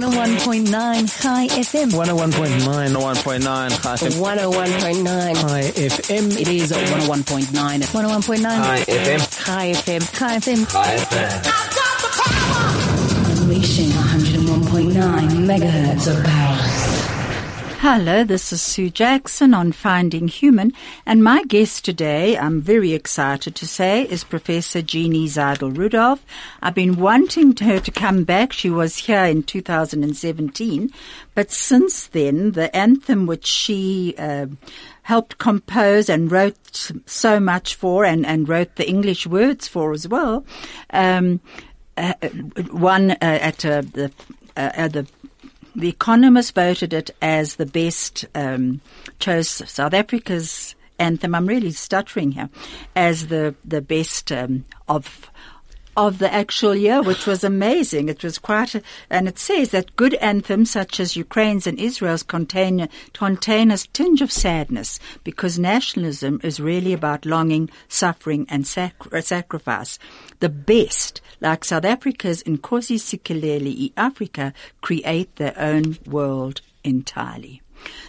101.9 High FM. 101.9 101.9 High FM. 101.9 High FM. It is 101.9. 101.9 High FM. High FM. High FM. High FM. Unleashing 101.9 megahertz of power. Hello, this is Sue Jackson on Finding Human, and my guest today, I'm very excited to say, is Professor Jeannie Zaidel Rudolph. I've been wanting her to come back. She was here in 2017, but since then, the anthem which she uh, helped compose and wrote so much for, and, and wrote the English words for as well, um, uh, uh, at uh, the uh, at the the Economist voted it as the best, um, chose South Africa's anthem. I'm really stuttering here as the the best um, of of the actual year, which was amazing. It was quite, a, and it says that good anthems such as Ukraine's and Israel's contain contain a tinge of sadness because nationalism is really about longing, suffering, and sac- sacrifice. The best, like South Africa's Nkosi Sikeleli Africa, create their own world entirely.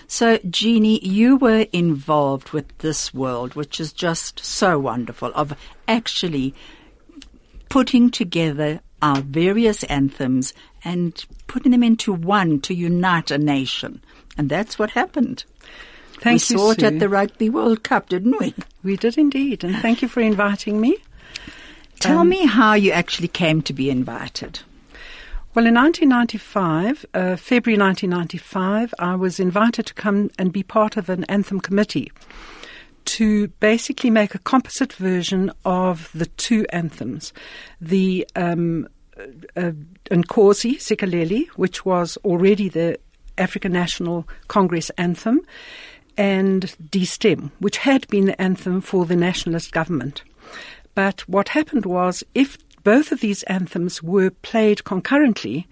So, Jeannie, you were involved with this world, which is just so wonderful, of actually putting together our various anthems and putting them into one to unite a nation. And that's what happened. Thank we you, saw it Sue. at the Rugby World Cup, didn't we? We did indeed, and thank you for inviting me. Tell Um, me how you actually came to be invited. Well, in 1995, uh, February 1995, I was invited to come and be part of an anthem committee to basically make a composite version of the two anthems. The um, uh, Nkosi Sikeleli, which was already the African National Congress anthem, and Die Stem, which had been the anthem for the nationalist government. But what happened was, if both of these anthems were played concurrently,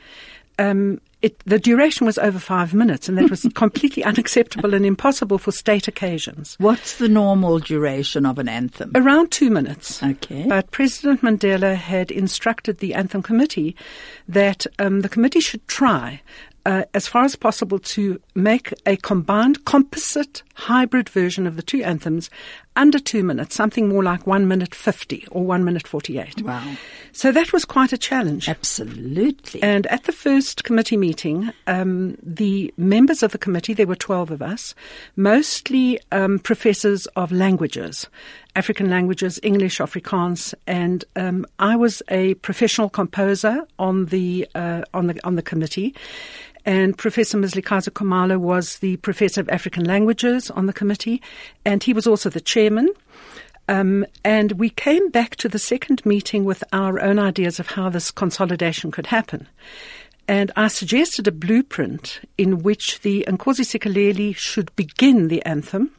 um, it, the duration was over five minutes, and that was completely unacceptable and impossible for state occasions. What's the normal duration of an anthem? Around two minutes. Okay. But President Mandela had instructed the Anthem Committee that um, the committee should try, uh, as far as possible, to make a combined composite hybrid version of the two anthems under two minutes, something more like one minute 50 or one minute 48. Wow. So that was quite a challenge. Absolutely. And at the first committee meeting, um, the members of the committee, there were 12 of us, mostly um, professors of languages, African languages, English, Afrikaans, and um, I was a professional composer on the uh, on the on the committee. And Professor Mzilikazi Khumalo was the professor of African languages on the committee, and he was also the chairman. Um, and we came back to the second meeting with our own ideas of how this consolidation could happen. And I suggested a blueprint in which the Nkosi Sikeleli should begin the anthem,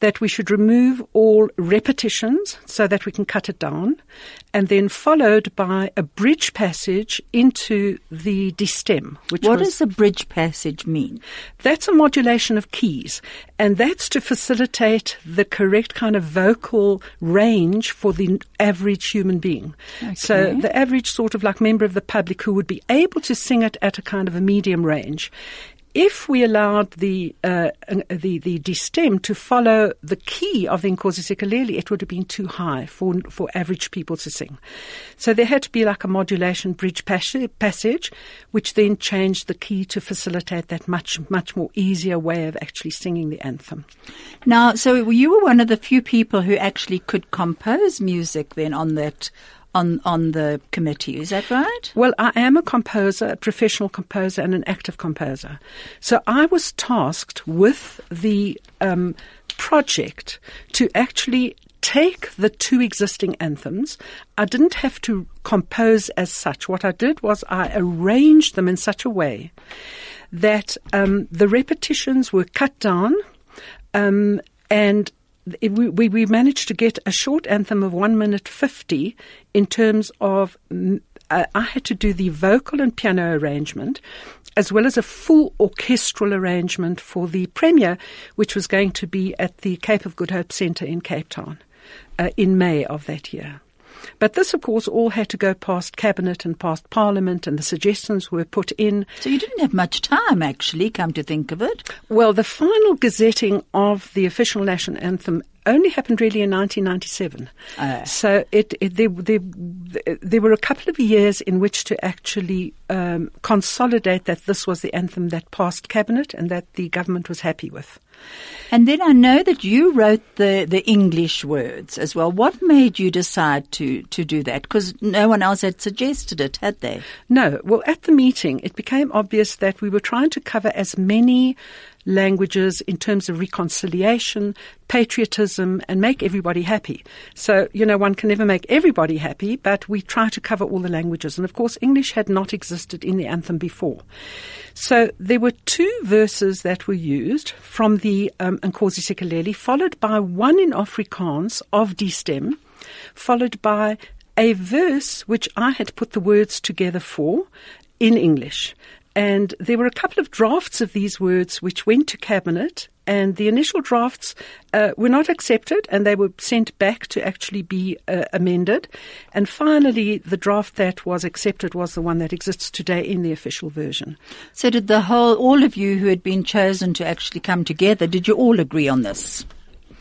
that we should remove all repetitions so that we can cut it down, and then followed by a bridge passage into the Die Stem, which what was does the bridge passage mean? that's a modulation of keys, and that's to facilitate the correct kind of vocal range for the average human being. So the average sort of like member of the public who would be able to sing it at a kind of a medium range. If we allowed the uh, the the Die Stem to follow the key of the Nkosi it would have been too high for for average people to sing. So there had to be like a modulation bridge passage, which then changed the key to facilitate that much much more easier way of actually singing the anthem. Now, so you were one of the few people who actually could compose music then on that, on, on the committee. Is that right? Well, I am a composer, a professional composer, and an active composer. So I was tasked with the um, project to actually take the two existing anthems. I didn't have to compose as such. What I did was I arranged them in such a way that um, the repetitions were cut down um, and we, we, managed to get a short anthem of one minute 50 in terms of uh, I had to do the vocal and piano arrangement as well as a full orchestral arrangement for the premiere, which was going to be at the Cape of Good Hope Centre in Cape Town uh, in May of that year. But this, of course, all had to go past cabinet and past parliament, and the suggestions were put in. So you didn't have much time, actually, come to think of it. Well, the final gazetting of the official national anthem only happened really in 1997. Ah. So it, it there, there, there were a couple of years in which to actually um, consolidate that this was the anthem that passed cabinet and that the government was happy with. And then I know that you wrote the, the English words as well. What made you decide to, to do that? Because no one else had suggested it, had they? No, well, at the meeting, it became obvious that we were trying to cover as many languages in terms of reconciliation, patriotism, and make everybody happy. So, you know, one can never make everybody happy, but we try to cover all the languages. And of course, English had not existed in the anthem before. So there were two verses that were used from the um, Nkosi Sikeleli, followed by one in Afrikaans of Die Stem, followed by a verse which I had put the words together for in English. And there were a couple of drafts of these words which went to cabinet, and the initial drafts uh, were not accepted, and they were sent back to actually be uh, amended. And finally, the draft that was accepted was the one that exists today in the official version. So did the whole, all of you who had been chosen to actually come together, did you all agree on this?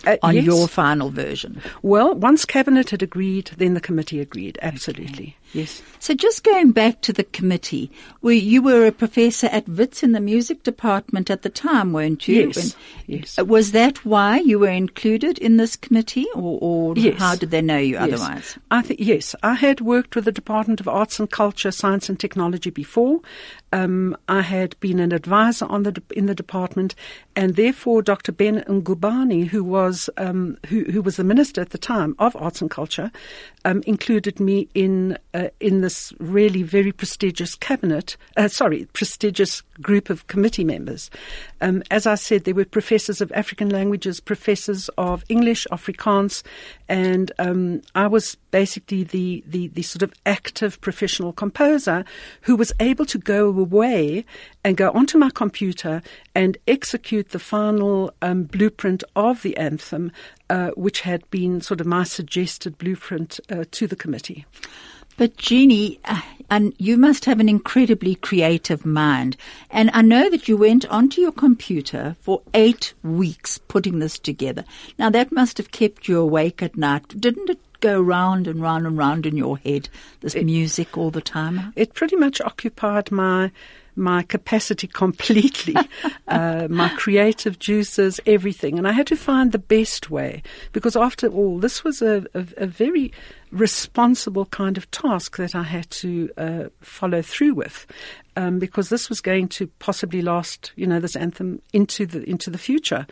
Uh, on yes. your final version? Well, once cabinet had agreed, then the committee agreed. Absolutely. Yes. So just going back to the committee, where you were a professor at Wits in the music department at the time, weren't you? Yes, yes. uh, Was that why you were included in this committee, or, or Yes. how did they know you Yes. otherwise? I think yes. I had worked with the Department of Arts and Culture, Science and Technology before. Um, I had been an advisor on the in the department, and therefore Dr. Ben Ngubane, who was um, who, who was the minister at the time of Arts and Culture, um, included me in uh, in this really very prestigious cabinet. Uh, sorry, prestigious group of committee members. Um, as I said, there were professors of African languages, professors of English, Afrikaans, and um, I was basically the, the, the sort of active professional composer who was able to go away and go onto my computer and execute the final um, blueprint of the anthem, uh, which had been sort of my suggested blueprint uh, to the committee. But Jeannie, uh, and you must have an incredibly creative mind. And I know that you went onto your computer for eight weeks putting this together. Now that must have kept you awake at night. Didn't it go round and round and round in your head, this music all the time? it pretty much occupied my my capacity completely, uh, my creative juices, everything, and I had to find the best way because after all, this was a, a, a very responsible kind of task that I had to uh, follow through with. Um, because this was going to possibly last, you know, this anthem into the into the future.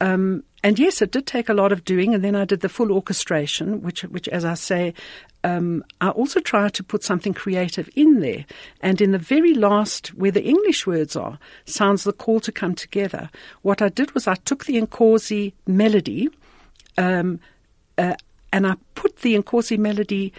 Um, and yes, it did take a lot of doing, and then I did the full orchestration, which, which, as I say, um, I also tried to put something creative in there. And in the very last, where the English words are, sounds the call to come together. What I did was I took the Nkosi melody, um, uh, and I put the Nkosi melody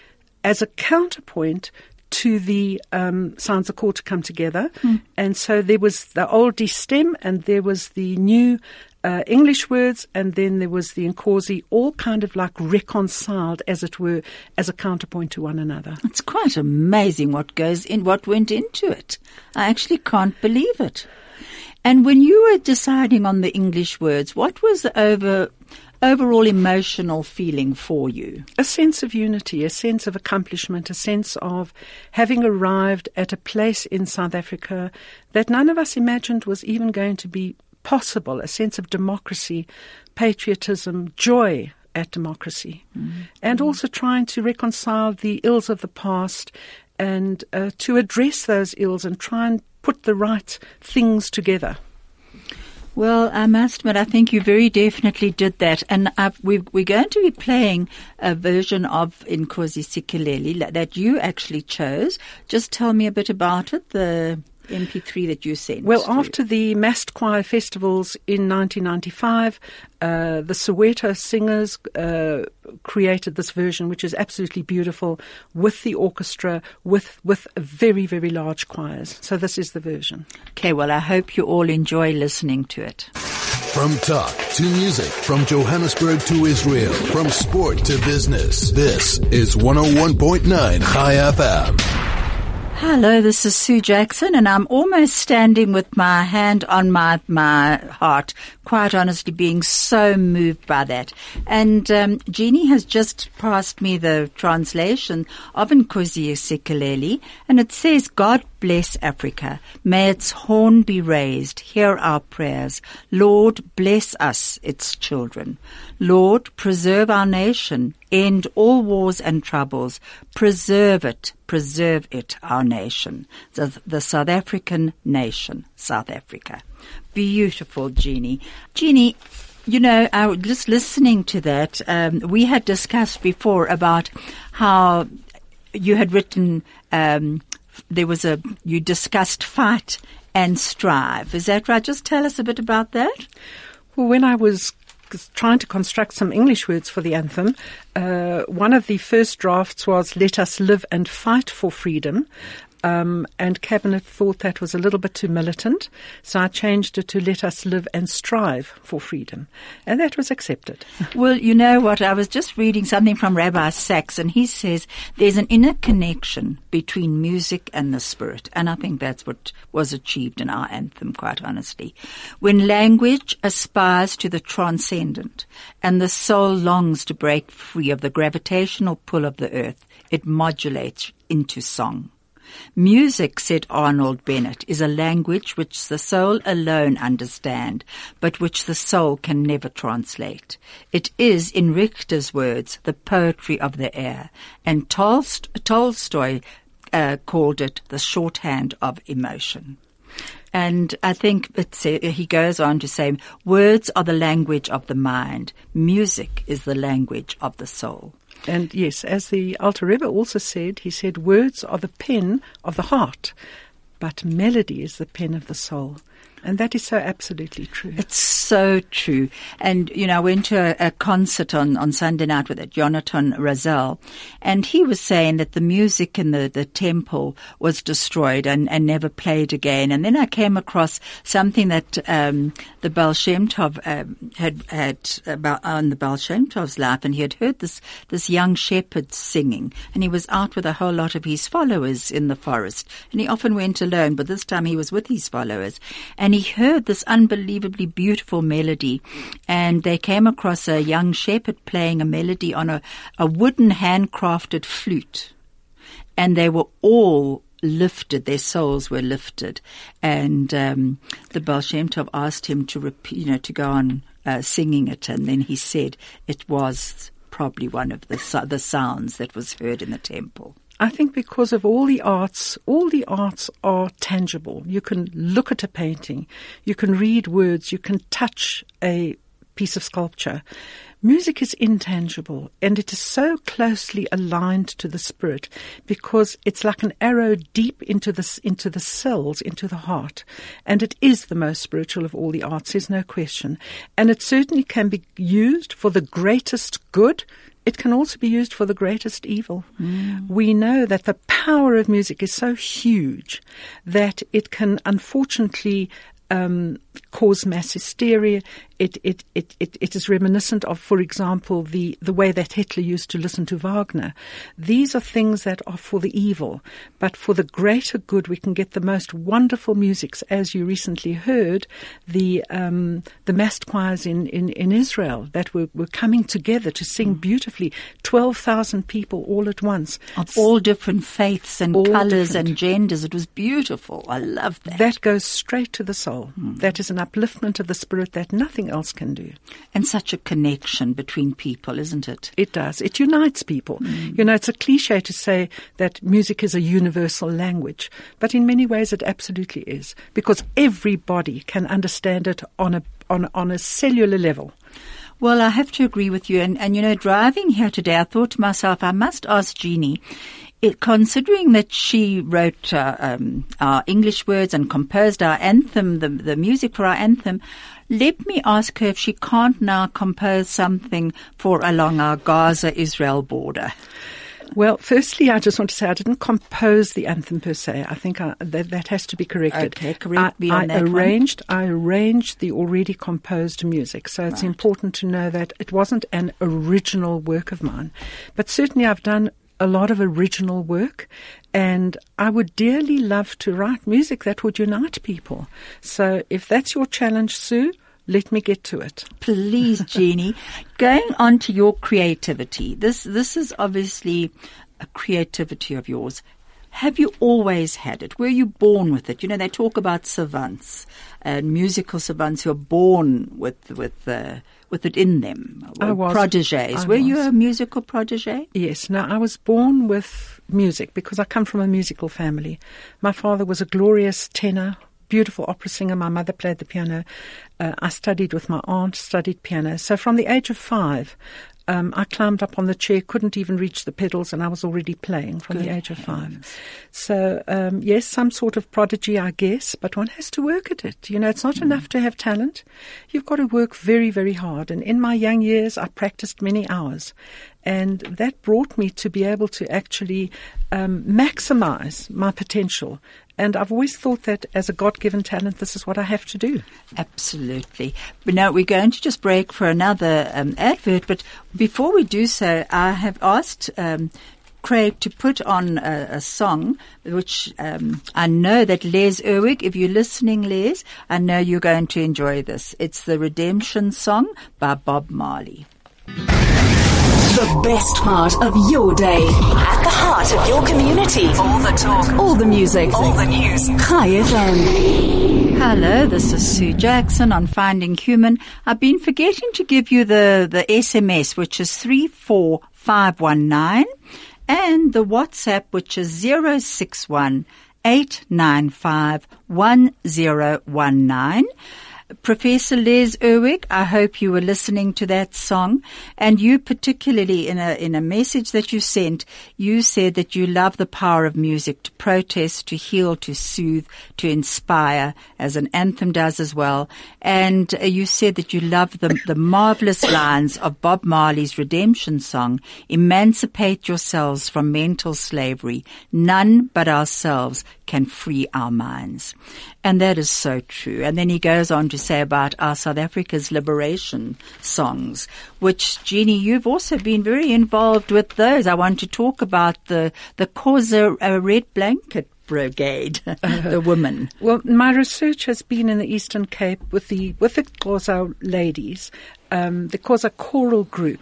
as a counterpoint to the um, sounds of call to come together. And so there was the old Die Stem and there was the new uh, English words and then there was the Nkosi, all kind of like reconciled, as it were, as a counterpoint to one another. It's quite amazing what goes in, what went into it. I actually can't believe it. And when you were deciding on the English words, what was the over, overall emotional feeling for you? a sense of unity, a sense of accomplishment, a sense of having arrived at a place in South Africa that none of us imagined was even going to be possible, a sense of democracy, patriotism, joy at democracy, and also trying to reconcile the ills of the past and uh, to address those ills and try and put the right things together. Well, I must admit, I think you very definitely did that. And I've, we've, we're going to be playing a version of Nkosi Sikeleli la- that you actually chose. Just tell me a bit about it, the MP3 that you sent. Well, through. after the massed choir festivals in 1995, uh, the Soweto singers uh, created this version, which is absolutely beautiful, with the orchestra, with with very very large choirs. So this is the version. Okay, well, I hope you all enjoy listening to it. From talk to music, from Johannesburg to Israel, from sport to business. This is 101.9 High FM. Hello, this is Sue Jackson, and I'm almost standing with my hand on my my heart. Quite honestly, being so moved by that. And um, Jeannie has just passed me the translation of Nkosi Sikeleli, and it says, "God bless Africa. May its horn be raised. Hear our prayers. Lord, bless us, its children. Lord, preserve our nation. End all wars and troubles. Preserve it. Preserve it, our nation. The, the South African nation, South Africa. Beautiful, Jeannie. Jeannie, you know, was just listening to that. Um, we had discussed before about how you had written um, there was a you discussed fight and strive. Is that right? Just tell us a bit about that. Well, when I was trying to construct some English words for the anthem, uh, one of the first drafts was "Let us live and fight for freedom." Um, and Cabinet thought that was a little bit too militant, so I changed it to let us live and strive for freedom. And that was accepted. Well, you know what? I was just reading something from Rabbi Sacks, and he says there's an inner connection between music and the spirit. And I think that's what was achieved in our anthem, quite honestly. When language aspires to the transcendent and the soul longs to break free of the gravitational pull of the earth, it modulates into song. Music, said Arnold Bennett, is a language which the soul alone understand, but which the soul can never translate. It is, in Richter's words, the poetry of the air, and Tolst- Tolstoy uh, called it the shorthand of emotion. And I think he goes on to say, words are the language of the mind. Music is the language of the soul. And yes, as the Alter Rebbe also said, he said, words are the pen of the heart, but melody is the pen of the soul. And that is so absolutely true. It's so true. And, you know, I went to a, a concert on, on Sunday night with Jonathan Razel, and he was saying that the music in the, the temple was destroyed and, and never played again. And then I came across something that um, the Baal Shem Tov um, had had about on the Baal Shem Tov's life, and he had heard this this young shepherd singing, and he was out with a whole lot of his followers in the forest, and he often went alone, but this time he was with his followers, and he heard this unbelievably beautiful melody, and they came across a young shepherd playing a melody on a, a wooden handcrafted flute, and they were all lifted, their souls were lifted. And um, the Baal Shem Tov asked him to you know, to go on uh, singing it, and then he said it was probably one of the the sounds that was heard in the temple. I think because of all the arts, all the arts are tangible. You can look at a painting, you can read words, you can touch a piece of sculpture. Music is intangible and it is so closely aligned to the spirit because it's like an arrow deep into the, into the cells, into the heart. And it is the most spiritual of all the arts, there's no question. And it certainly can be used for the greatest good it can also be used for the greatest evil. Mm. We know that the power of music is so huge that it can unfortunately um, cause mass hysteria. It, it, it, it, it is reminiscent of, for example, the, the way that Hitler used to listen to Wagner. These are things that are for the evil, but for the greater good, we can get the most wonderful musics. As you recently heard, the um, the massed choirs in, in, in Israel that were, were coming together to sing beautifully. Twelve thousand people all at once, of all different faiths and colors and genders. It was beautiful. I love that. That goes straight to the soul. Mm. That is an upliftment of the spirit that nothing else can do. And such a connection between people, isn't it? It does. It unites people. Mm. You know, it's a cliche to say that music is a universal language, but in many ways it absolutely is because everybody can understand it on a on on a cellular level. Well, I have to agree with you. And, and you know, driving here today, I thought to myself, I must ask Jeannie it, considering that she wrote uh, um, our English words and composed our anthem, the, the music for our anthem, let me ask her if she can't now compose something for along our Gaza-Israel border. Well, firstly, I just want to say I didn't compose the anthem per se. I think I, that, that has to be corrected. Okay, correct I, me on I that one. arranged. I arranged the already composed music, so it's important to know that it wasn't an original work of mine, but certainly I've done a lot of original work, and I would dearly love to write music that would unite people. So, if that's your challenge, Sue, let me get to it. Please, Jeannie, going on to your creativity. This this is obviously a creativity of yours. Have you always had it? Were you born with it? You know, they talk about savants and musical savants who are born with with uh, with it in them. I was. proteges. I Were you a musical protege? Yes. Now, I was born with music because I come from a musical family. My father was a glorious tenor, beautiful opera singer. My mother played the piano. Uh, I studied with my aunt, studied piano. So from the age of five, um, I climbed up on the chair, couldn't even reach the pedals, and I was already playing from the age of five. So, um, yes, some sort of prodigy, I guess, but one has to work at it. You know, it's not enough to have talent. You've got to work very, very hard. And in my young years, I practiced many hours. And that brought me to be able to actually um, maximize my potential. And I've always thought that as a God given talent, this is what I have to do. Absolutely. But now we're going to just break for another um, advert. But before we do so, I have asked um, Craig to put on a, a song, which um, I know that Les Irwig, if you're listening, Les, I know you're going to enjoy this. It's the Redemption Song by Bob Marley. The best part of your day. At the heart of your community. All the talk. All the music. All the news. High FM. Hello, this is Sue Jackson on Finding Human. I've been forgetting to give you the, the SMS, which is 34519, and the WhatsApp, which is 061 895 1019. Professor Les Irwig, I hope you were listening to that song, and you particularly in a in a message that you sent, you said that you love the power of music to protest, to heal, to soothe, to inspire, as an anthem does as well. And uh, you said that you love the the marvelous lines of Bob Marley's redemption song, "Emancipate yourselves from mental slavery. None but ourselves can free our minds." And that is so true. And then he goes on to say about our South Africa's liberation songs, which Jeannie, you've also been very involved with those. I want to talk about the the Xhosa Red Blanket Brigade, the women. Well, my research has been in the Eastern Cape with the with the Xhosa ladies, um, the Xhosa choral group,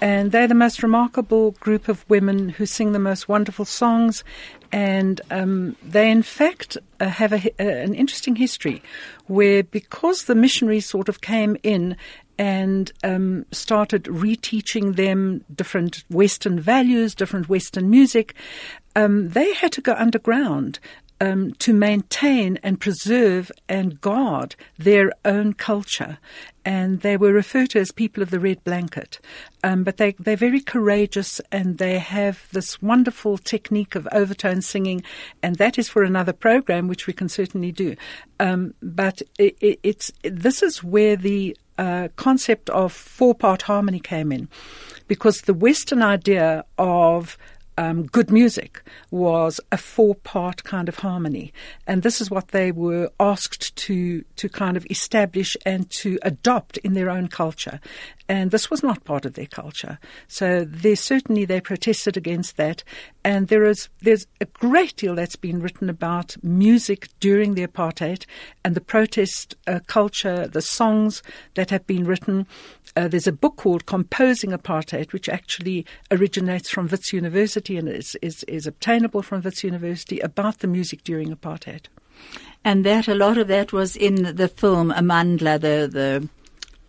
and they're the most remarkable group of women who sing the most wonderful songs, and um, they in fact uh, have a, uh, an interesting history, where because the missionaries sort of came in and um, started reteaching them different Western values, different Western music, um, they had to go underground um, to maintain and preserve and guard their own culture. And they were referred to as people of the red blanket. Um, but they, they're very courageous and they have this wonderful technique of overtone singing. And that is for another program, which we can certainly do. Um, but it, it, it's, this is where the uh, concept of four part harmony came in. Because the Western idea of um, good music was a four part kind of harmony. And this is what they were asked to, to kind of establish and to adopt in their own culture. And this was not part of their culture. So certainly they protested against that. And there is, there's a great deal that's been written about music during the apartheid and the protest uh, culture, the songs that have been written. Uh, there's a book called Composing Apartheid, which actually originates from Wits University and is, is, is obtainable from Wits University about the music during apartheid. And that, a lot of that was in the film Amandla, the, the,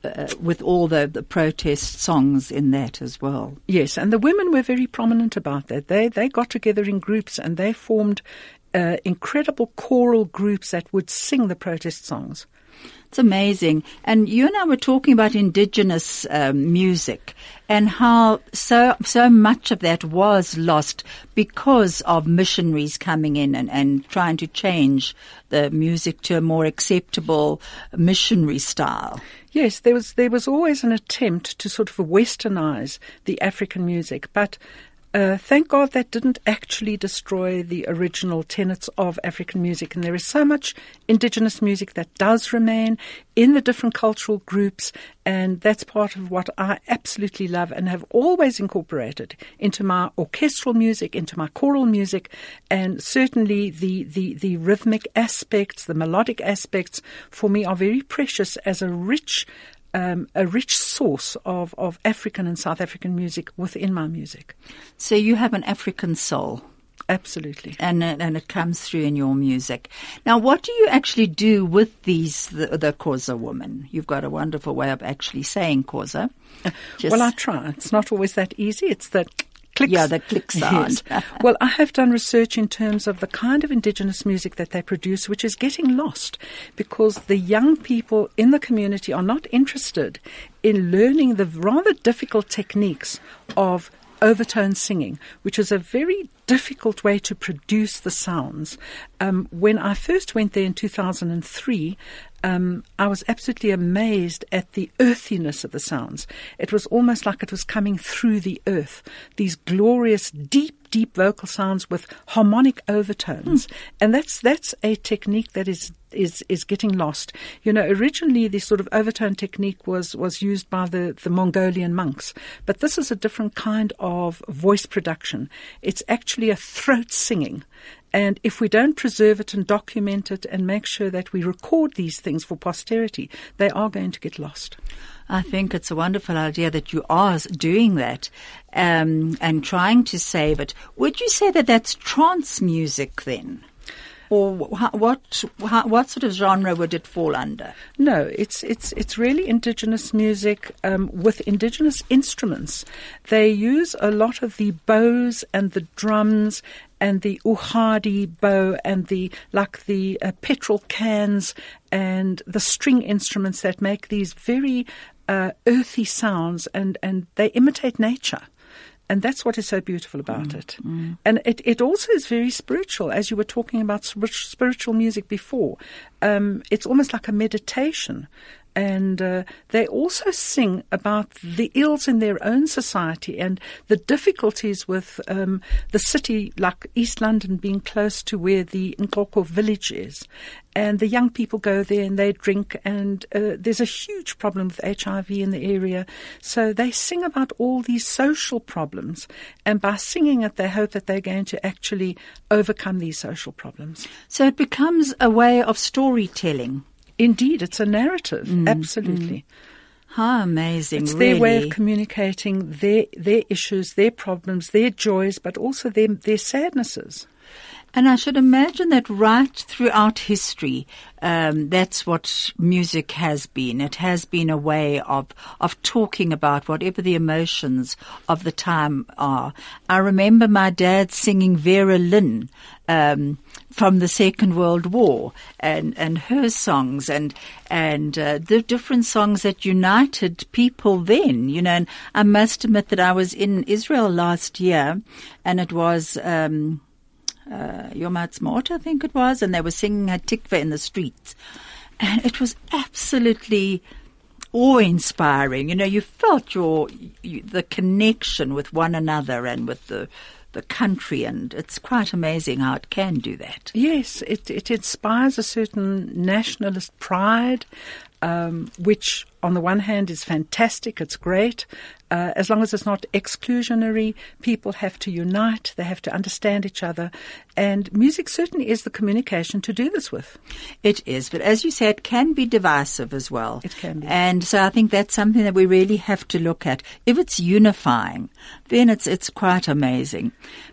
uh, with all the, the protest songs in that as well. Yes, and the women were very prominent about that. They they got together in groups and they formed uh, incredible choral groups that would sing the protest songs. It's amazing. And you and I were talking about indigenous um, music and how so so much of that was lost because of missionaries coming in and, and trying to change the music to a more acceptable missionary style. Yes, there was there was always an attempt to sort of westernize the African music, but Uh, thank God that didn't actually destroy the original tenets of African music. And there is so much indigenous music that does remain in the different cultural groups. And that's part of what I absolutely love and have always incorporated into my orchestral music, into my choral music, and certainly the, the, the rhythmic aspects, the melodic aspects for me are very precious as a rich um, a rich source of, of African and South African music within my music. So you have an African soul. Absolutely. And, it- and it comes through in your music. Now, what do you actually do with these, the, the woman? You've got a wonderful way of actually saying Koza. Just- well, I try. It's not always that easy. It's the clicks. Yeah, the click sound. Yes. well, I have done research in terms of the kind of indigenous music that they produce, which is getting lost because the young people in the community are not interested in learning the rather difficult techniques of overtone singing, which is a very difficult way to produce the sounds. Um, when I first went there in 2003, um, I was absolutely amazed at the earthiness of the sounds. It was almost like it was coming through the earth. These glorious, deep, deep vocal sounds with harmonic overtones, and that's that's a technique that is is is getting lost. You know, originally this sort of overtone technique was was used by the the Mongolian monks, but this is a different kind of voice production. It's actually a throat singing. And if we don't preserve it and document it and make sure that we record these things for posterity, they are going to get lost. I think it's a wonderful idea that you are doing that um, and trying to save it. Would you say that that's trance music then? Or wh- what, what sort of genre would it fall under? No, it's it's it's really indigenous music um, with indigenous instruments. They use a lot of the bows and the drums and the uhadi bow and the like the uh, petrol cans and the string instruments that make these very uh, earthy sounds and and they imitate nature. And that's what is so beautiful about it. And it, it also is very spiritual, as you were talking about spiritual music before. Um, it's almost like a meditation. And uh, they also sing about the ills in their own society and the difficulties with um, the city, like East London, being close to where the Nkoko village is. And the young people go there and they drink, and uh, there's a huge problem with HIV in the area. So they sing about all these social problems, and by singing it, they hope that they're going to actually overcome these social problems. So it becomes a way of storytelling. Indeed, it's a narrative, mm, absolutely. Mm. How amazing! It's really. their way of communicating their their issues, their problems, their joys, but also their their sadnesses. And I should imagine that right throughout history, um, that's what music has been. It has been a way of of talking about whatever the emotions of the time are. I remember my dad singing Vera Lynn um, from the Second World War and and her songs and and uh, the different songs that united people then. You know, and I must admit that I was in Israel last year, and it was. Um, uh, Yom Ha'atzmaut, I think it was, and they were singing Hatikva in the streets. And it was absolutely awe-inspiring. You know, you felt your, you, the connection with one another and with the, the country, and it's quite amazing how it can do that. Yes, it, it inspires a certain nationalist pride, um, which on the one hand is fantastic, it's great. Uh, as long as it's not exclusionary, people have to unite, they have to understand each other, and music certainly is the communication to do this with. It is, but as you say, it can be divisive as well. It can be. and so I think that's something that we really have to look at. If it's unifying, then it's it's quite amazing.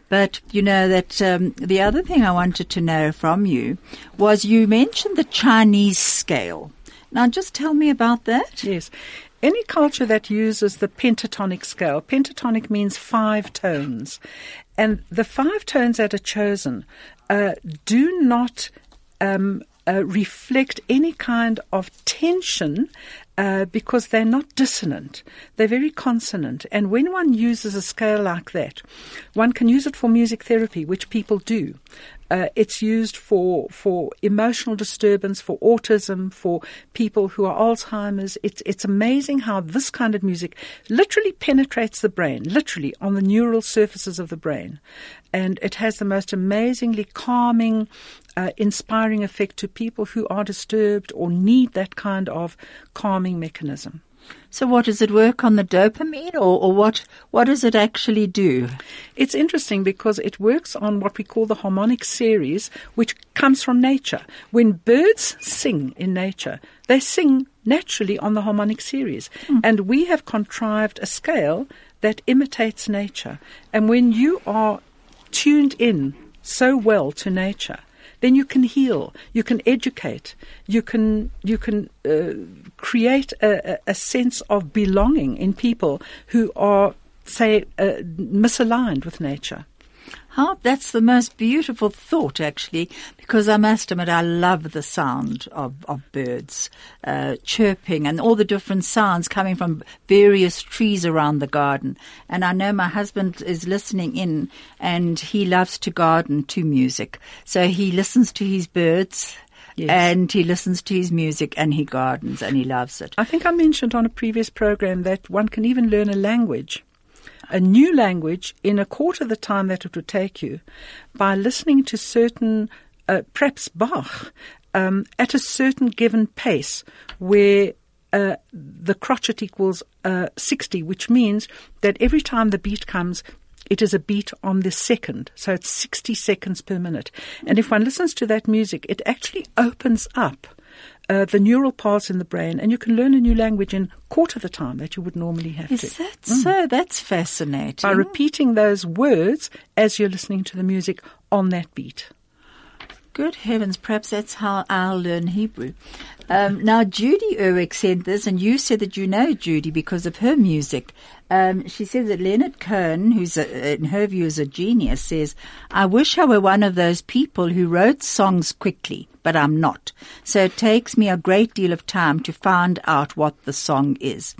But you know that um, the other thing I wanted to know from you was you mentioned the Chinese scale. Now, just tell me about that. Yes. Any culture that uses the pentatonic scale, pentatonic means five tones, and the five tones that are chosen uh, do not um, uh, reflect any kind of tension uh, because they're not dissonant. They're very consonant. And when one uses a scale like that, one can use it for music therapy, which people do. Uh, it's used for for emotional disturbance, for autism, for people who are Alzheimer's. It's it's amazing how this kind of music literally penetrates the brain, literally on the neural surfaces of the brain, and it has the most amazingly calming, uh, inspiring effect to people who are disturbed or need that kind of calming mechanism. So what does it work on the dopamine or, or what what does it actually do? It's interesting because it works on what we call the harmonic series, which comes from nature. When birds sing in nature, they sing naturally on the harmonic series. Hmm. And we have contrived a scale that imitates nature. And when you are tuned in so well to nature, then you can heal, you can educate, you can you can uh, create a, a- sense of belonging in people who are, say, uh, misaligned with nature. How that's the most beautiful thought, actually, because I must admit I love the sound of, of birds uh, chirping and all the different sounds coming from various trees around the garden. And I know my husband is listening in, and he loves to garden to music, so he listens to his birds. Yes. And he listens to his music and he gardens and he loves it. I think I mentioned on a previous program that one can even learn a language, a new language, in a quarter of the time that it would take you by listening to certain, uh, perhaps Bach, um, at a certain given pace where uh, the crotchet equals uh, 60, which means that every time the beat comes, it is a beat on the second. So it's 60 seconds per minute. And if one listens to that music, it actually opens up uh, the neural paths in the brain, and you can learn a new language in quarter the time that you would normally have Is to. that so? That's fascinating. By repeating those words as you're listening to the music on that beat. Good heavens, perhaps that's how I'll learn Hebrew. Um, now, Judy Irwig said this, and you said that you know Judy because of her music. Um, she said that Leonard Cohen, who's a, in her view is a genius, says, I wish I were one of those people who wrote songs quickly, but I'm not. So it takes me a great deal of time to find out what the song is.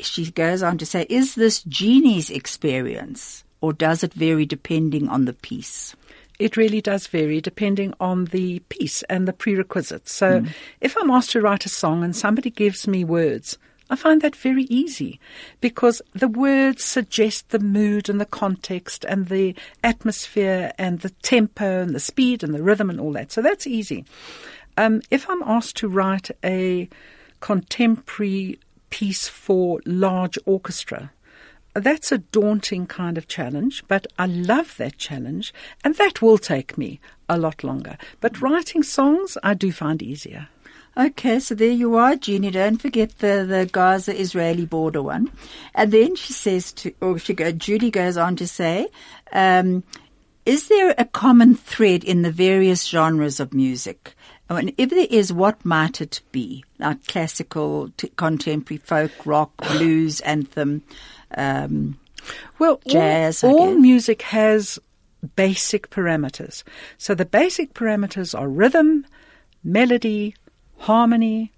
She goes on to say, is this Jeannie's experience, or does it vary depending on the piece? It really does vary depending on the piece and the prerequisites. So if I'm asked to write a song and somebody gives me words, I find that very easy because the words suggest the mood and the context and the atmosphere and the tempo and the speed and the rhythm and all that. So that's easy. Um, if I'm asked to write a contemporary piece for large orchestra, that's a daunting kind of challenge, but I love that challenge, and that will take me a lot longer. But writing songs, I do find easier. Okay, so there you are, Jeannie. Don't forget the, the Gaza Israeli border one. And then she says to, or she go, Judy goes on to say, um, is there a common thread in the various genres of music? And if there is, what might it be? Like classical, t- contemporary, folk, rock, blues, anthem, um, Well, Jazz, all, all music has basic parameters. So the basic parameters are rhythm, melody, harmony,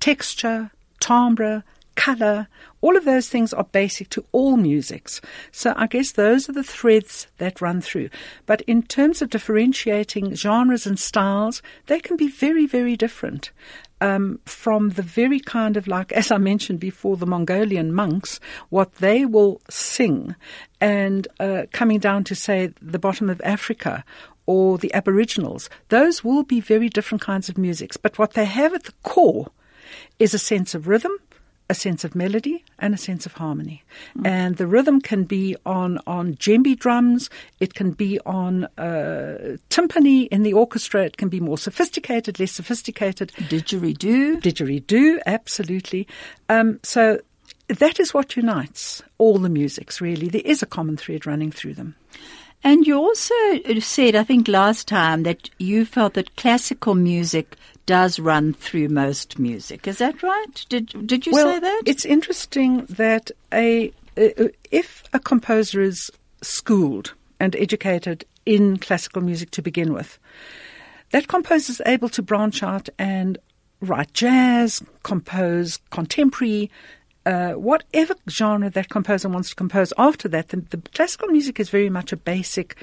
texture, timbre, color. All of those things are basic to all musics. So I guess those are the threads that run through. But in terms of differentiating genres and styles, they can be very, very different. Um, from the very kind of like, as I mentioned before, the Mongolian monks, what they will sing, and uh, coming down to say the bottom of Africa or the Aboriginals, those will be very different kinds of musics. But what they have at the core is a sense of rhythm, a sense of melody, and a sense of harmony. And the rhythm can be on, on djembe drums, it can be on uh, timpani in the orchestra, it can be more sophisticated, less sophisticated. didgeridoo. Didgeridoo, absolutely. Um, so that is what unites all the musics, really. There is a common thread running through them. And you also said, I think last time, that you felt that classical music does run through most music. Is that right? Did did you well, say that? It's interesting that a uh, if a composer is schooled and educated in classical music to begin with, that composer is able to branch out and write jazz, compose contemporary, uh, whatever genre that composer wants to compose. After that, the, the classical music is very much a basic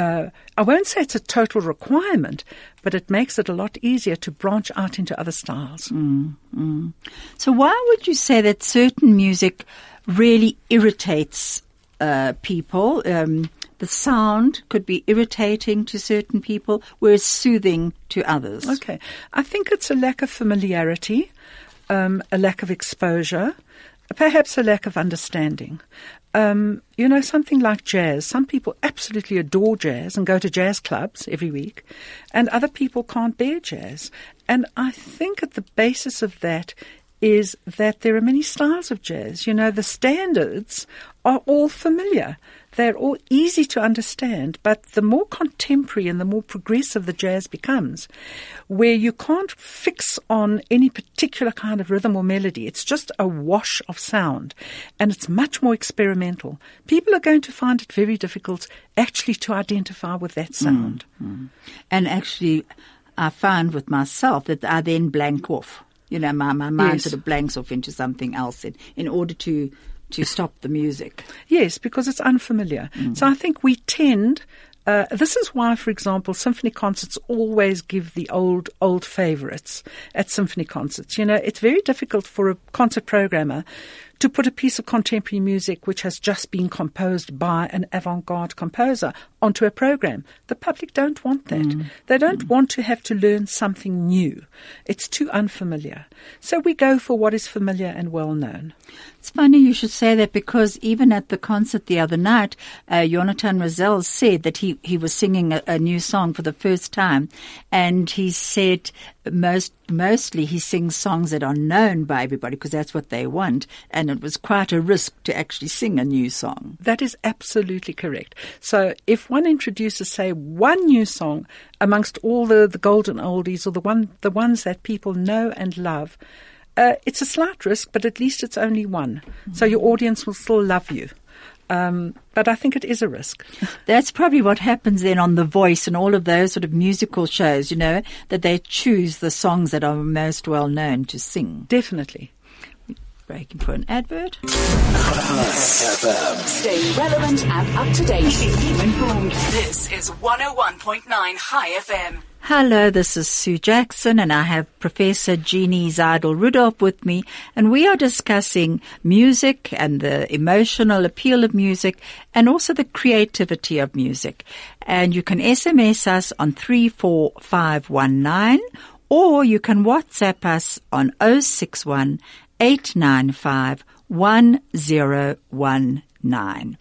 uh, I won't say it's a total requirement, but it makes it a lot easier to branch out into other styles. Mm. So why would you say that certain music really irritates uh, people? Um, the sound could be irritating to certain people, whereas soothing to others. Okay. I think it's a lack of familiarity, um, a lack of exposure, perhaps a lack of understanding. Um, you know, something like jazz. Some people absolutely adore jazz and go to jazz clubs every week, and other people can't bear jazz. And I think at the basis of that is that there are many styles of jazz. You know, the standards are all familiar. They're all easy to understand, but the more contemporary and the more progressive the jazz becomes, where you can't fix on any particular kind of rhythm or melody, it's just a wash of sound, and it's much more experimental. People are going to find it very difficult actually to identify with that mm, sound. Mm. And actually, I find with myself that I then blank off. You know, my, my mind Yes. sort of blanks off into something else in, in order to, to stop the music. Yes, because it's unfamiliar. So I think we tend. Uh, this is why, for example, symphony concerts always give the old old favourites at symphony concerts. You know, it's very difficult for a concert programmer to put a piece of contemporary music which has just been composed by an avant-garde composer onto a program. The public don't want that. They don't want to have to learn something new. It's too unfamiliar. So we go for what is familiar and well known. It's funny you should say that because even at the concert the other night, uh, Jonathan Rosell said that he, he was singing a, a new song for the first time, and he said most mostly he sings songs that are known by everybody because that's what they want, and it was quite a risk to actually sing a new song. That is absolutely correct. So if one introduces, say, one new song amongst all the, the golden oldies or the one the ones that people know and love, uh, it's a slight risk, but at least it's only one. So your audience will still love you. Um, but I think it is a risk. That's probably what happens then on The Voice and all of those sort of musical shows, you know, that they choose the songs that are most well known to sing. Definitely. Breaking for an advert. Stay relevant and up to date. Keep informed. This is 101.9 Chai FM. Hello, this is Sue Jackson and I have Professor Jeannie Zaidel Rudolph with me and we are discussing music and the emotional appeal of music and also the creativity of music. And you can SMS us on 34519 or you can WhatsApp us on 061 895 1019.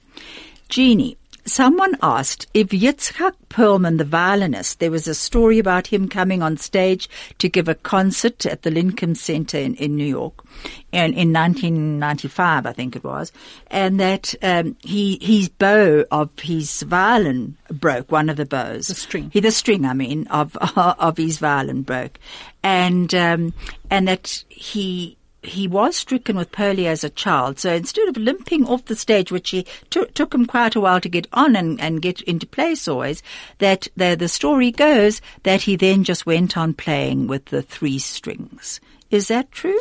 Jeannie, someone asked if Itzhak Perlman, the violinist, there was a story about him coming on stage to give a concert at the Lincoln Center in, in New York and in 1995, I think it was, and that um, he his bow of his violin broke, one of the bows. The string. He, the string, I mean, of of his violin broke, and um, and that he he was stricken with polio as a child. So instead of limping off the stage, which he took took him quite a while to get on and, and get into place always, that the, the story goes that he then just went on playing with the three strings. Is that true?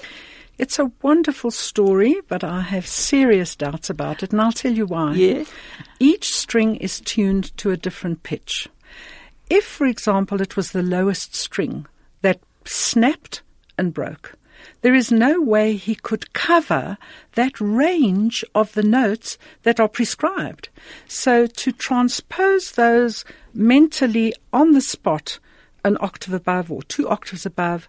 It's a wonderful story, but I have serious doubts about it, and I'll tell you why. Yeah. Each string is tuned to a different pitch. If, for example, it was the lowest string that snapped and broke, there is no way he could cover that range of the notes that are prescribed. So to transpose those mentally on the spot, an octave above or two octaves above,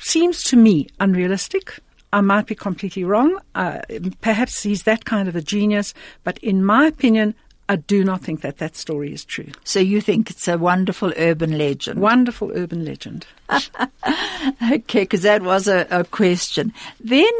seems to me unrealistic. I might be completely wrong. Uh, perhaps he's that kind of a genius, but in my opinion, I do not think that that story is true. So you think it's a wonderful urban legend? Wonderful urban legend. Okay, because that was a, a question. Then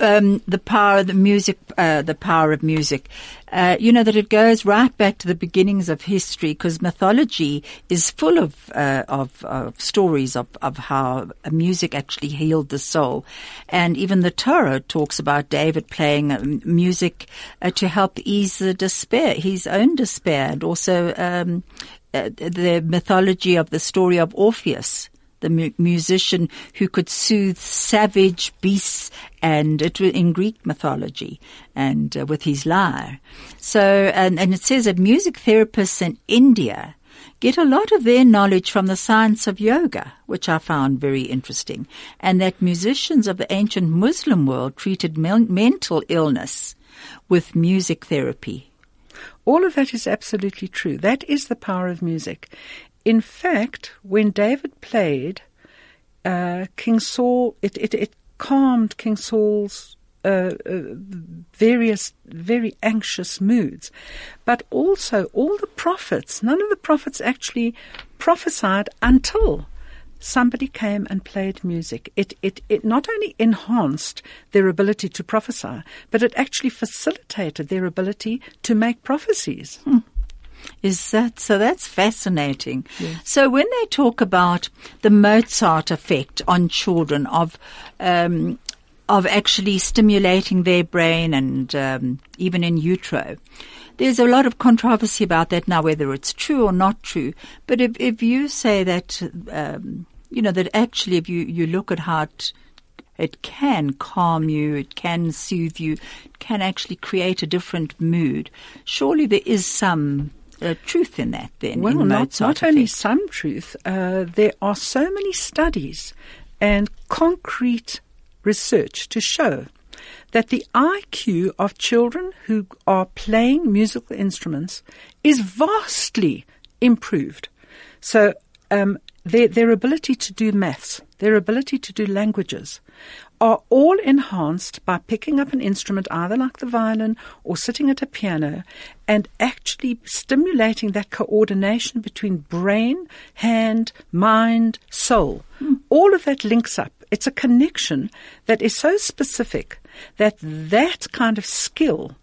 um, the power of the music, uh, the power of music. Uh, you know that it goes right back to the beginnings of history, because mythology is full of uh, of, of stories of, of how music actually healed the soul, and even the Torah talks about David playing um, music uh, to help ease the despair, his own despair, and also um, uh, the mythology of the story of Orpheus the mu- musician who could soothe savage beasts, and it was in Greek mythology, and uh, with his lyre. So, and, and it says that music therapists in India get a lot of their knowledge from the science of yoga, which I found very interesting, and that musicians of the ancient Muslim world treated men- mental illness with music therapy. All of that is absolutely true. That is the power of music. In fact, when David played, uh, King Saul, it, it, it calmed King Saul's uh, uh, various very anxious moods. But also, all the prophets, none of the prophets actually prophesied until somebody came and played music. It, it, it not only enhanced their ability to prophesy, but it actually facilitated their ability to make prophecies. Is that so? That's fascinating. So when they talk about the Mozart effect on children of um, of actually stimulating their brain and um, even in utero, there's a lot of controversy about that now, whether it's true or not true. But if if you say that, um, you know, that actually, if you you look at how it it can calm you, it can soothe you, it can actually create a different mood. Surely there is some uh, truth in that then. Well, not, not only some truth, uh, there are so many studies and concrete research to show that the IQ of children who are playing musical instruments is vastly improved. So, um, their, their ability to do maths, their ability to do languages, are all enhanced by picking up an instrument, either like the violin or sitting at a piano, and actually stimulating that coordination between brain, hand, mind, soul. Hmm. All of that links up. It's a connection that is so specific that that kind of skill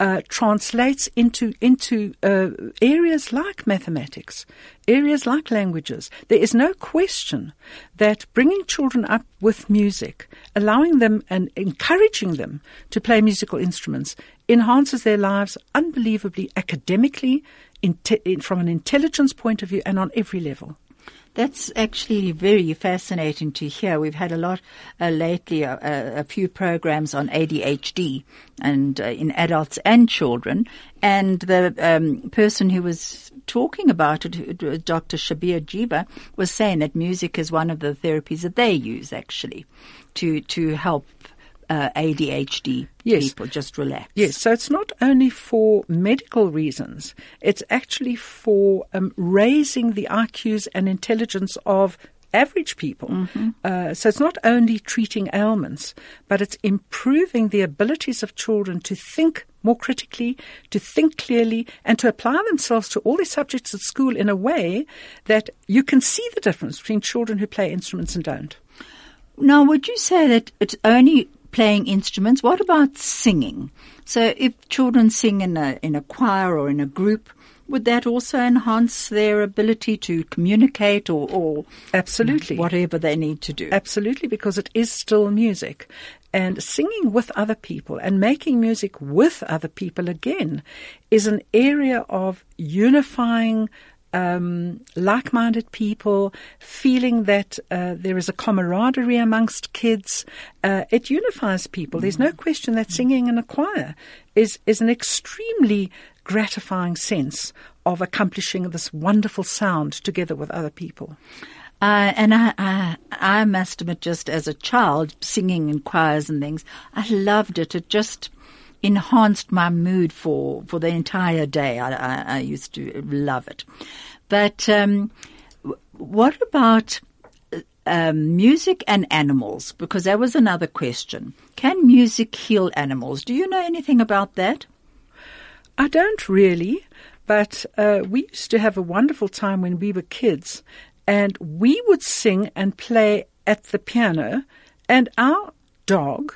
uh, translates into into uh, areas like mathematics, areas like languages. There is no question that bringing children up with music, allowing them and encouraging them to play musical instruments, enhances their lives unbelievably academically, inte- in, from an intelligence point of view, and on every level. That's actually very fascinating to hear. We've had a lot uh, lately, uh, uh, a few programs on ADHD and uh, in adults and children. And the um, person who was talking about it, Dr. Shabir Jiba, was saying that music is one of the therapies that they use actually to to help uh, ADHD Yes. people just relax. Yes, so it's not only for medical reasons, it's actually for um, raising the IQs and intelligence of average people. Uh, so it's not only treating ailments, but it's improving the abilities of children to think more critically, to think clearly, and to apply themselves to all the subjects at school in a way that you can see the difference between children who play instruments and don't. Now, would you say that it's only playing instruments? What about singing? So, if children sing in a in a choir or in a group, would that also enhance their ability to communicate or, or Absolutely. whatever they need to do? Absolutely, because it is still music. And singing with other people and making music with other people again is an area of unifying um, like-minded people, feeling that uh, there is a camaraderie amongst kids. Uh, it unifies people. There's no question that singing in a choir is is an extremely gratifying sense of accomplishing this wonderful sound together with other people. Uh, and I, I, I must admit, just as a child, singing in choirs and things, I loved it. It just enhanced my mood for, for the entire day. I, I, I used to love it. But um, what about uh, um, music and animals? Because that was another question. Can music heal animals? Do you know anything about that? I don't really, but uh, we used to have a wonderful time when we were kids, and we would sing and play at the piano, and our dog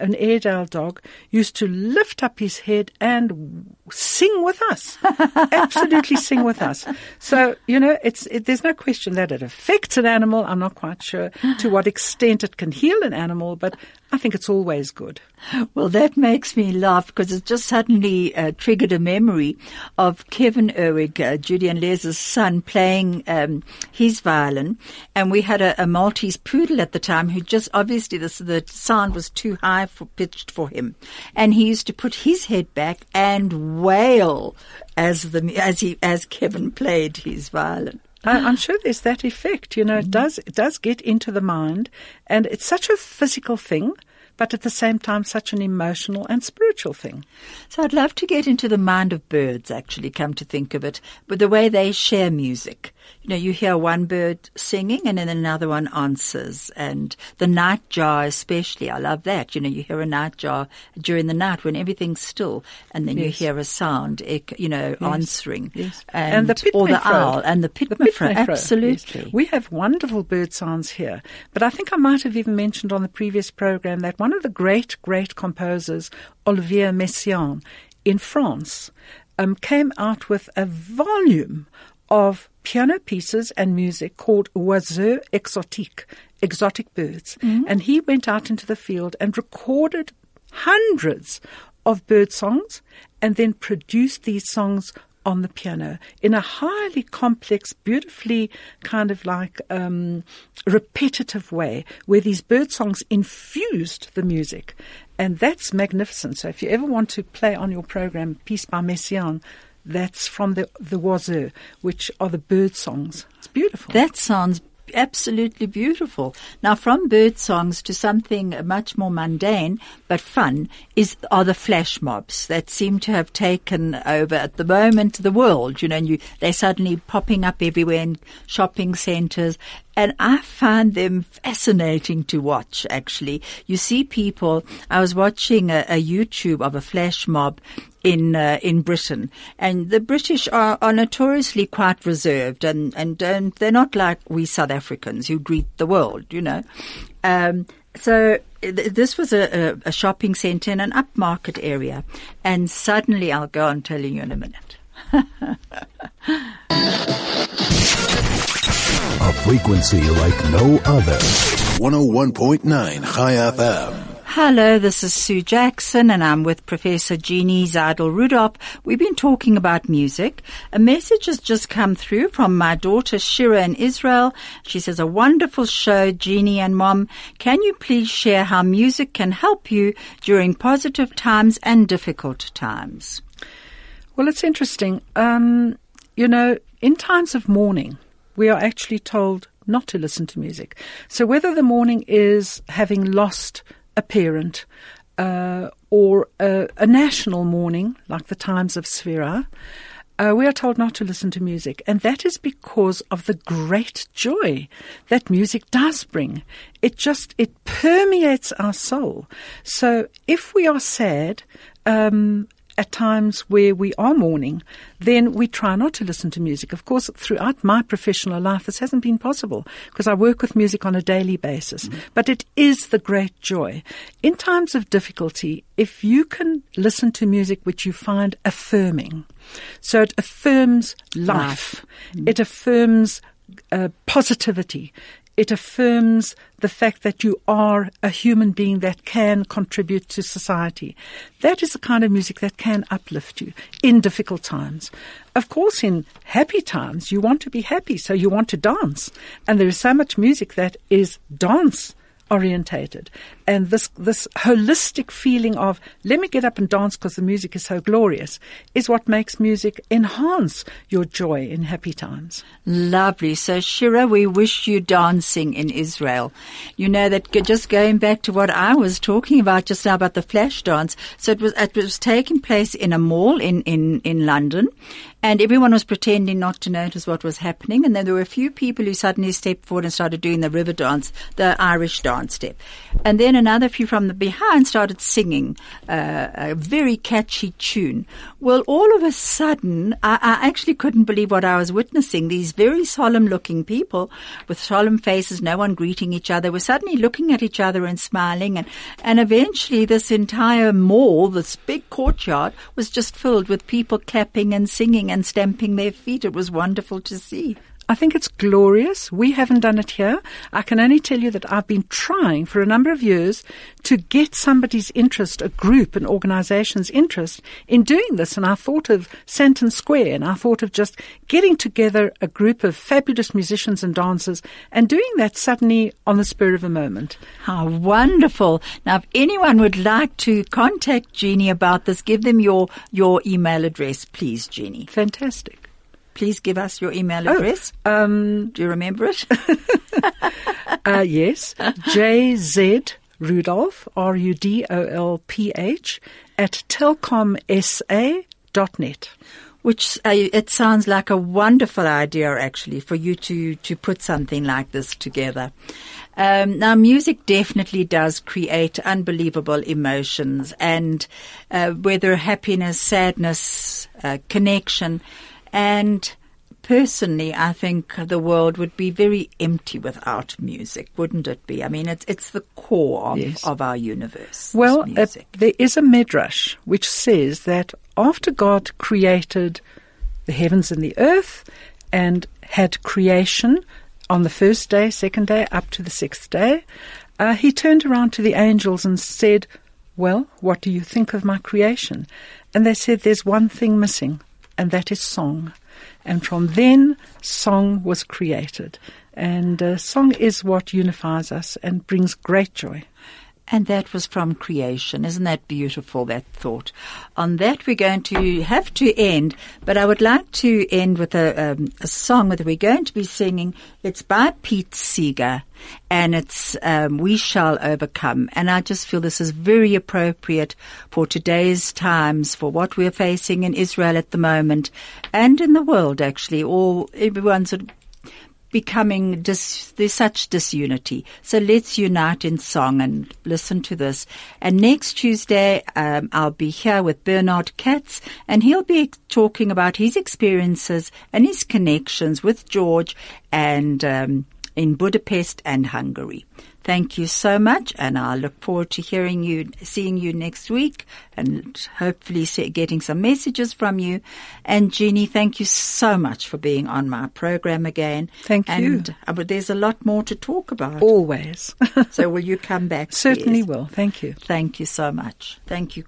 an Airedale dog, used to lift up his head and sing with us. Absolutely sing with us. So, you know, it's, it, there's no question that it affects an animal. I'm not quite sure to what extent it can heal an animal, but I think it's always good. Well, that makes me laugh because it just suddenly uh, triggered a memory of Kevin Irwig, uh, Judy and Les's son, playing um, his violin. And we had a, a Maltese poodle at the time who just obviously this, the sound was too high for, pitched for him. And he used to put his head back and wail as, the, as, he, as Kevin played his violin. I, I'm sure there's that effect. You know, it does it does get into the mind, and it's such a physical thing, but at the same time, such an emotional and spiritual thing. So I'd love to get into the mind of birds, actually, come to think of it, but the way they share music. You know, you hear one bird singing and then another one answers. And the nightjar especially, I love that. You know, you hear a nightjar during the night when everything's still and then you hear a sound, you know, answering. Yes. And, the or the owl and the piet-my-vrou. piet-my-vrou, yes. Absolutely. We have wonderful bird sounds here. But I think I might have even mentioned on the previous program that one of the great, great composers, Olivier Messiaen, in France, um, came out with a volume of piano pieces and music called Oiseaux Exotiques, exotic birds. And he went out into the field and recorded hundreds of bird songs and then produced these songs on the piano in a highly complex, beautifully kind of like um, repetitive way where these bird songs infused the music. And that's magnificent. So if you ever want to play on your program, Piece by Messiaen, that's from the, the Oiseaux, which are the bird songs. It's beautiful. That sounds absolutely beautiful. Now, from bird songs to something much more mundane but fun is are the flash mobs that seem to have taken over at the moment the world. You know, and you they're suddenly popping up everywhere in shopping centres. And I find them fascinating to watch, actually. You see people, I was watching a, a YouTube of a flash mob in uh, in Britain, and the British are, are notoriously quite reserved, and and don't, they're not like we South Africans who greet the world, you know. Um, so th- this was a, a, a shopping centre in an upmarket area, and suddenly I'll go on telling you in a minute. A frequency like no other. 101.9 Chai FM. Hello, this is Sue Jackson and I'm with Professor Jeannie Zaidel Rudolph. We've been talking about music. A message has just come through from my daughter Shira in Israel. She says, a wonderful show, Jeannie and Mom. Can you please share how music can help you during positive times and difficult times? Well, it's interesting. Um, you know, in times of mourning, we are actually told not to listen to music. So whether the mourning is having lost a parent, uh, or a, a national mourning, like the times of Sefirah, uh, we are told not to listen to music. And that is because of the great joy that music does bring. It just, it permeates our soul. So if we are sad, um, at times where we are mourning, then we try not to listen to music. Of course, throughout my professional life, this hasn't been possible because I work with music on a daily basis. But it is the great joy. In times of difficulty, if you can listen to music which you find affirming, so it affirms life, it affirms uh, positivity, it affirms the fact that you are a human being that can contribute to society. That is the kind of music that can uplift you in difficult times. Of course, in happy times, you want to be happy, so you want to dance. And there is so much music that is dance orientated and this this holistic feeling of let me get up and dance because the music is so glorious is what makes music enhance your joy in happy times Lovely. So, Shira, we wish you dancing in Israel. You know that just going back to what I was talking about just now about the flash dance. So it was it was taking place in a mall in in in London, and everyone was pretending not to notice what was happening. And then there were a few people who suddenly stepped forward and started doing the river dance, the Irish dance. step. And then another few from the behind started singing uh, a very catchy tune. Well, all of a sudden, I, I actually couldn't believe what I was witnessing. These very solemn looking people with solemn faces, no one greeting each other, were suddenly looking at each other and smiling. And, and eventually this entire mall, this big courtyard, was just filled with people clapping and singing and stamping their feet. It was wonderful to see. I think it's glorious. We haven't done it here. I can only tell you that I've been trying for a number of years to get somebody's interest, a group, an organization's interest in doing this. And I thought of Sandton Square and I thought of just getting together a group of fabulous musicians and dancers and doing that suddenly on the spur of a moment. How wonderful. Now, if anyone would like to contact Jeannie about this, give them your, your email address, please, Jeannie. Fantastic. Please give us your email Oh, address. um, Do you remember it? uh, yes, JZ Rudolph, R-U-D-O-L-P-H, at telkomsa.net. Which uh, it sounds like a wonderful idea, actually, for you to to put something like this together. Um, now, music definitely does create unbelievable emotions, and uh, whether happiness, sadness, uh, connection, and personally, I think the world would be very empty without music, wouldn't it be? I mean, it's it's the core of, Yes. of our universe. Well, uh, there is a midrash which says that after God created the heavens and the earth and had creation on the first day, second day, up to the sixth day, uh, he turned around to the angels and said, Well, what do you think of my creation? And they said, There's one thing missing, and that is song. And from then, song was created. And uh, song is what unifies us and brings great joy. And that was from creation. Isn't that beautiful, that thought? On that, we're going to have to end, but I would like to end with a, um, a song that we're going to be singing. It's by Pete Seeger, and it's um, We Shall Overcome. And I just feel this is very appropriate for today's times, for what we're facing in Israel at the moment, and in the world, actually. All everyone's becoming dis, there's such disunity. So let's unite in song and listen to this. And next Tuesday, um, I'll be here with Bernard Katz and he'll be talking about his experiences and his connections with George and, um, in Budapest and Hungary. Thank you so much, and I look forward to hearing you, seeing you next week, and hopefully getting some messages from you. And Jeannie, thank you so much for being on my program again. Thank you. And uh, but there's a lot more to talk about. Always. So will you come back? Certainly please? will. Thank you. Thank you so much. Thank you.